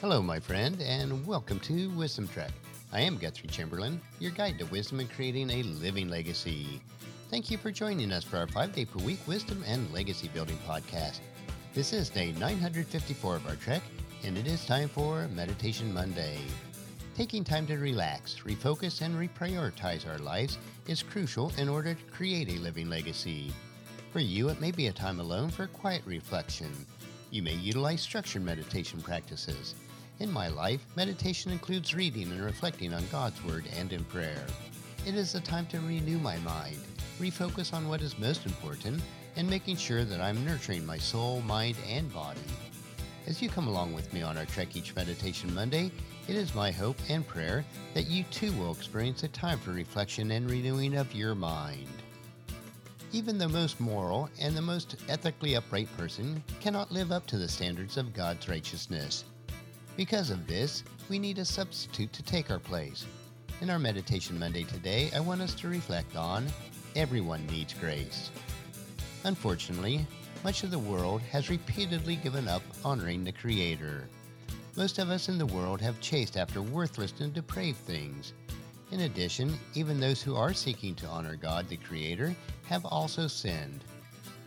Hello, my friend, and welcome to Wisdom Trek. I am Guthrie Chamberlain, your guide to wisdom and creating a living legacy. Thank you for joining us for our five day per week wisdom and legacy building podcast. This is day 954 of our trek, and it is time for Meditation Monday. Taking time to relax, refocus, and reprioritize our lives is crucial in order to create a living legacy. For you, it may be a time alone for quiet reflection. You may utilize structured meditation practices. In my life, meditation includes reading and reflecting on God's Word and in prayer. It is a time to renew my mind, refocus on what is most important, and making sure that I'm nurturing my soul, mind, and body. As you come along with me on our Trek Each Meditation Monday, it is my hope and prayer that you too will experience a time for reflection and renewing of your mind. Even the most moral and the most ethically upright person cannot live up to the standards of God's righteousness. Because of this, we need a substitute to take our place. In our Meditation Monday today, I want us to reflect on everyone needs grace. Unfortunately, much of the world has repeatedly given up honoring the Creator. Most of us in the world have chased after worthless and depraved things. In addition, even those who are seeking to honor God the Creator have also sinned.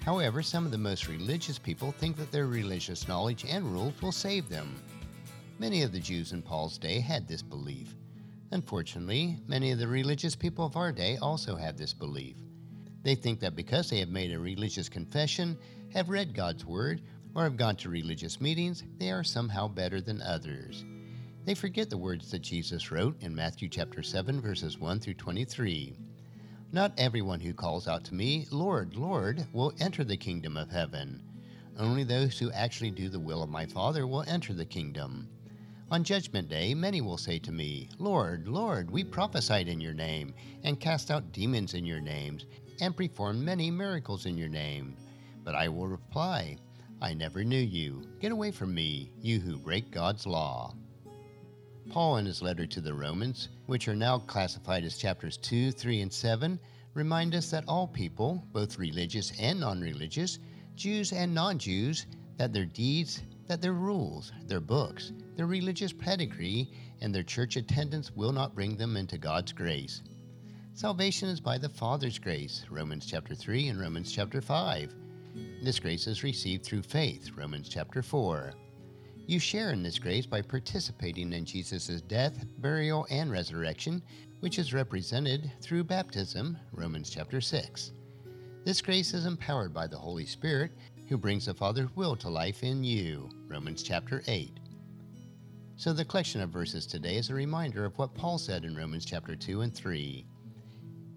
However, some of the most religious people think that their religious knowledge and rules will save them. Many of the Jews in Paul's day had this belief. Unfortunately, many of the religious people of our day also have this belief. They think that because they have made a religious confession, have read God's Word, or have gone to religious meetings, they are somehow better than others. They forget the words that Jesus wrote in Matthew chapter 7 verses 1 through 23. Not everyone who calls out to me, Lord, Lord, will enter the kingdom of heaven. Only those who actually do the will of my Father will enter the kingdom. On Judgment Day, many will say to me, Lord, Lord, we prophesied in your name, and cast out demons in your names, and performed many miracles in your name. But I will reply, I never knew you. Get away from me, you who break God's law. Paul, in his letter to the Romans, which are now classified as chapters 2, 3, and 7, remind us that all people, both religious and non religious, Jews and non Jews, that their deeds, that their rules, their books, their religious pedigree, and their church attendance will not bring them into God's grace. Salvation is by the Father's grace, Romans chapter 3 and Romans chapter 5. This grace is received through faith, Romans chapter 4. You share in this grace by participating in Jesus' death, burial, and resurrection, which is represented through baptism, Romans chapter 6. This grace is empowered by the Holy Spirit, who brings the Father's will to life in you, Romans chapter 8. So the collection of verses today is a reminder of what Paul said in Romans chapter 2 and 3.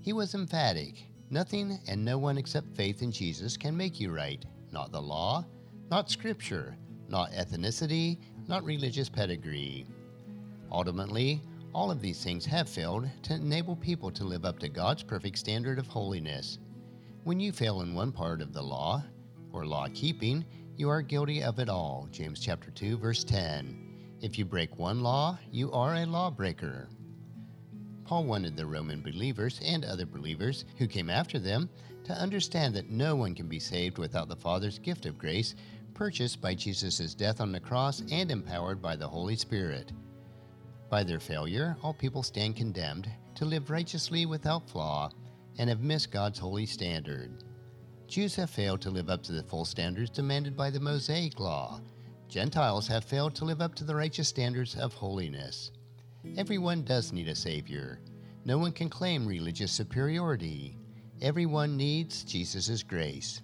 He was emphatic. Nothing and no one except faith in Jesus can make you right, not the law, not scripture, not ethnicity, not religious pedigree. Ultimately, all of these things have failed to enable people to live up to God's perfect standard of holiness. When you fail in one part of the law, or law keeping, you are guilty of it all. James chapter 2 verse 10. If you break one law, you are a lawbreaker. Paul wanted the Roman believers and other believers who came after them to understand that no one can be saved without the Father's gift of grace, purchased by Jesus' death on the cross and empowered by the Holy Spirit. By their failure, all people stand condemned to live righteously without flaw and have missed God's holy standard. Jews have failed to live up to the full standards demanded by the Mosaic Law. Gentiles have failed to live up to the righteous standards of holiness. Everyone does need a Savior. No one can claim religious superiority. Everyone needs Jesus' grace.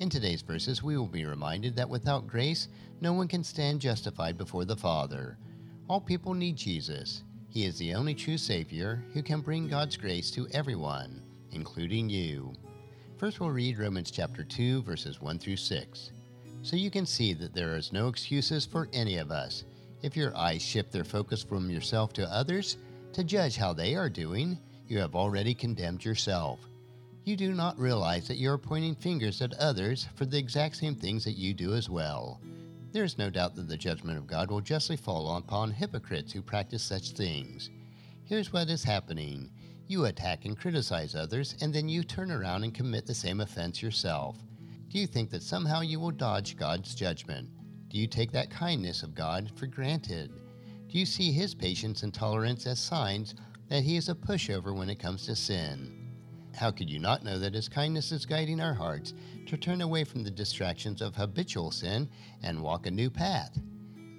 In today's verses, we will be reminded that without grace, no one can stand justified before the Father. All people need Jesus. He is the only true Savior who can bring God's grace to everyone, including you. First, we'll read Romans chapter 2, verses 1 through 6. So you can see that there is no excuses for any of us. If your eyes shift their focus from yourself to others to judge how they are doing, you have already condemned yourself. You do not realize that you are pointing fingers at others for the exact same things that you do as well. There is no doubt that the judgment of God will justly fall upon hypocrites who practice such things. Here's what is happening you attack and criticize others, and then you turn around and commit the same offense yourself. Do you think that somehow you will dodge God's judgment? Do you take that kindness of God for granted? Do you see his patience and tolerance as signs that he is a pushover when it comes to sin? How could you not know that his kindness is guiding our hearts to turn away from the distractions of habitual sin and walk a new path?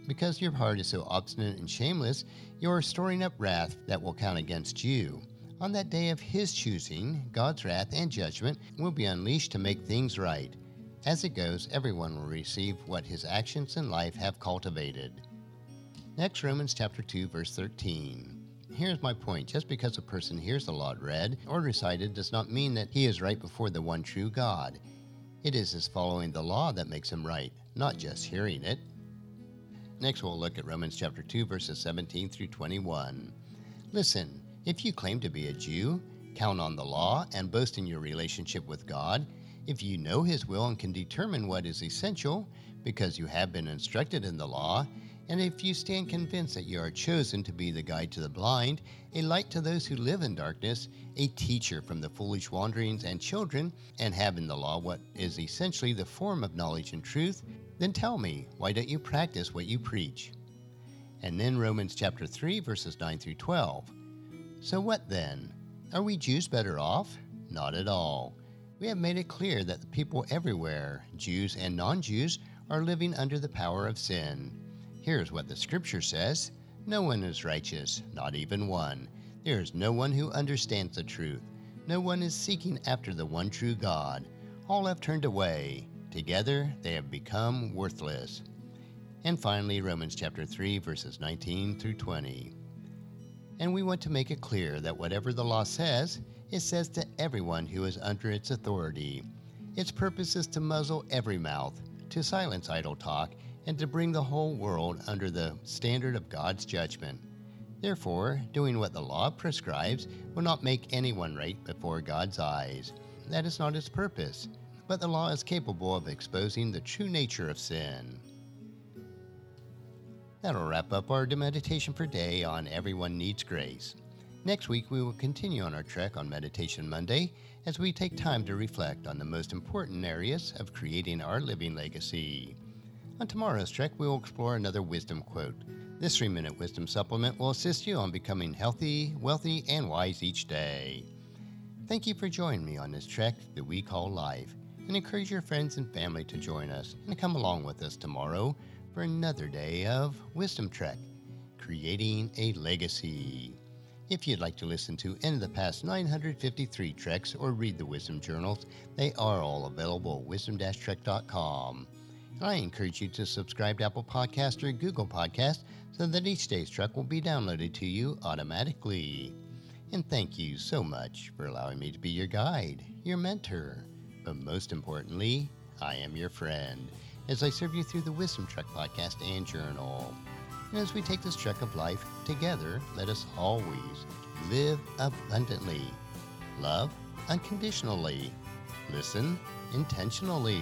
Because your heart is so obstinate and shameless, you are storing up wrath that will count against you. On that day of his choosing, God's wrath and judgment will be unleashed to make things right. As it goes, everyone will receive what his actions in life have cultivated. Next, Romans chapter 2, verse 13. Here's my point. Just because a person hears the law read or recited does not mean that he is right before the one true God. It is his following the law that makes him right, not just hearing it. Next, we'll look at Romans chapter 2, verses 17 through 21. Listen, if you claim to be a Jew, count on the law, and boast in your relationship with God, if you know His will and can determine what is essential, because you have been instructed in the law, and if you stand convinced that you are chosen to be the guide to the blind, a light to those who live in darkness, a teacher from the foolish wanderings and children, and have in the law what is essentially the form of knowledge and truth, then tell me, why don't you practice what you preach? And then Romans chapter 3, verses 9 through 12. So what then? Are we Jews better off? Not at all. We have made it clear that the people everywhere, Jews and non Jews, are living under the power of sin. Here's what the scripture says No one is righteous, not even one. There is no one who understands the truth. No one is seeking after the one true God. All have turned away. Together they have become worthless. And finally, Romans chapter 3, verses 19 through 20. And we want to make it clear that whatever the law says, it says to everyone who is under its authority. Its purpose is to muzzle every mouth, to silence idle talk, and to bring the whole world under the standard of God's judgment. Therefore, doing what the law prescribes will not make anyone right before God's eyes. That is not its purpose, but the law is capable of exposing the true nature of sin. That'll wrap up our meditation for day on Everyone Needs Grace. Next week, we will continue on our trek on Meditation Monday as we take time to reflect on the most important areas of creating our living legacy. On tomorrow's trek, we will explore another wisdom quote. This three minute wisdom supplement will assist you on becoming healthy, wealthy, and wise each day. Thank you for joining me on this trek that we call life, and encourage your friends and family to join us and come along with us tomorrow for another day of Wisdom Trek Creating a Legacy. If you'd like to listen to any of the past 953 treks or read the wisdom journals, they are all available at wisdom-trek.com. I encourage you to subscribe to Apple Podcast or Google Podcast so that each day's truck will be downloaded to you automatically. And thank you so much for allowing me to be your guide, your mentor, but most importantly, I am your friend as I serve you through the Wisdom Trek podcast and journal. And as we take this trek of life together, let us always live abundantly, love unconditionally, listen intentionally